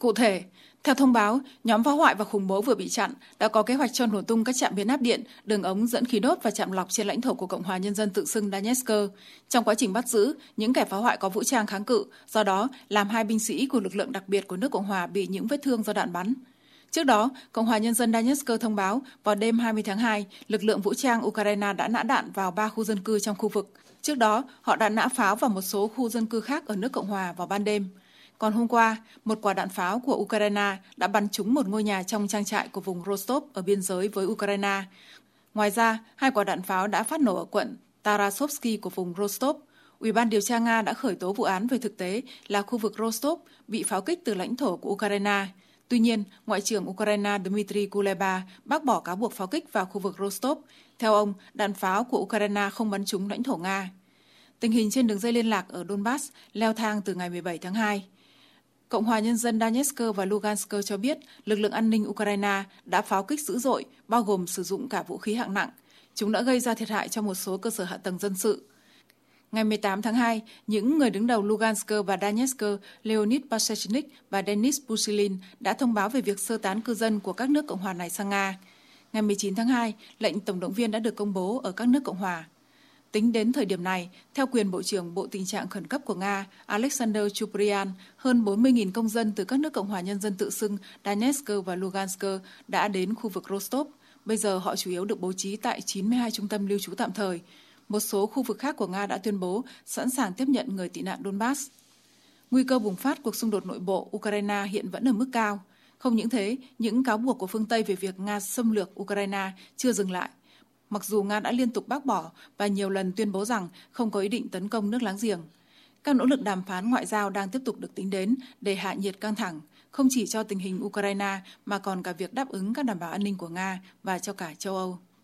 Cụ thể, theo thông báo, nhóm phá hoại và khủng bố vừa bị chặn đã có kế hoạch cho nổ tung các trạm biến áp điện, đường ống dẫn khí đốt và trạm lọc trên lãnh thổ của Cộng hòa Nhân dân tự xưng Donetsk. Trong quá trình bắt giữ, những kẻ phá hoại có vũ trang kháng cự, do đó làm hai binh sĩ của lực lượng đặc biệt của nước Cộng hòa bị những vết thương do đạn bắn. Trước đó, Cộng hòa Nhân dân Donetsk thông báo vào đêm 20 tháng 2, lực lượng vũ trang Ukraine đã nã đạn vào ba khu dân cư trong khu vực. Trước đó, họ đã nã pháo vào một số khu dân cư khác ở nước Cộng hòa vào ban đêm. Còn hôm qua, một quả đạn pháo của Ukraine đã bắn trúng một ngôi nhà trong trang trại của vùng Rostov ở biên giới với Ukraine. Ngoài ra, hai quả đạn pháo đã phát nổ ở quận Tarasovsky của vùng Rostov. Ủy ban điều tra Nga đã khởi tố vụ án về thực tế là khu vực Rostov bị pháo kích từ lãnh thổ của Ukraine. Tuy nhiên, Ngoại trưởng Ukraine Dmitry Kuleba bác bỏ cáo buộc pháo kích vào khu vực Rostov. Theo ông, đạn pháo của Ukraine không bắn trúng lãnh thổ Nga. Tình hình trên đường dây liên lạc ở Donbass leo thang từ ngày 17 tháng 2. Cộng hòa Nhân dân Donetsk và Lugansk cho biết lực lượng an ninh Ukraine đã pháo kích dữ dội, bao gồm sử dụng cả vũ khí hạng nặng. Chúng đã gây ra thiệt hại cho một số cơ sở hạ tầng dân sự. Ngày 18 tháng 2, những người đứng đầu Lugansk và Donetsk, Leonid Pasechnik và Denis Pushilin đã thông báo về việc sơ tán cư dân của các nước Cộng hòa này sang Nga. Ngày 19 tháng 2, lệnh tổng động viên đã được công bố ở các nước Cộng hòa. Tính đến thời điểm này, theo quyền Bộ trưởng Bộ Tình trạng Khẩn cấp của Nga Alexander Chuprian, hơn 40.000 công dân từ các nước Cộng hòa Nhân dân tự xưng Donetsk và Lugansk đã đến khu vực Rostov. Bây giờ họ chủ yếu được bố trí tại 92 trung tâm lưu trú tạm thời. Một số khu vực khác của Nga đã tuyên bố sẵn sàng tiếp nhận người tị nạn Donbass. Nguy cơ bùng phát cuộc xung đột nội bộ Ukraine hiện vẫn ở mức cao. Không những thế, những cáo buộc của phương Tây về việc Nga xâm lược Ukraine chưa dừng lại mặc dù Nga đã liên tục bác bỏ và nhiều lần tuyên bố rằng không có ý định tấn công nước láng giềng. Các nỗ lực đàm phán ngoại giao đang tiếp tục được tính đến để hạ nhiệt căng thẳng, không chỉ cho tình hình Ukraine mà còn cả việc đáp ứng các đảm bảo an ninh của Nga và cho cả châu Âu.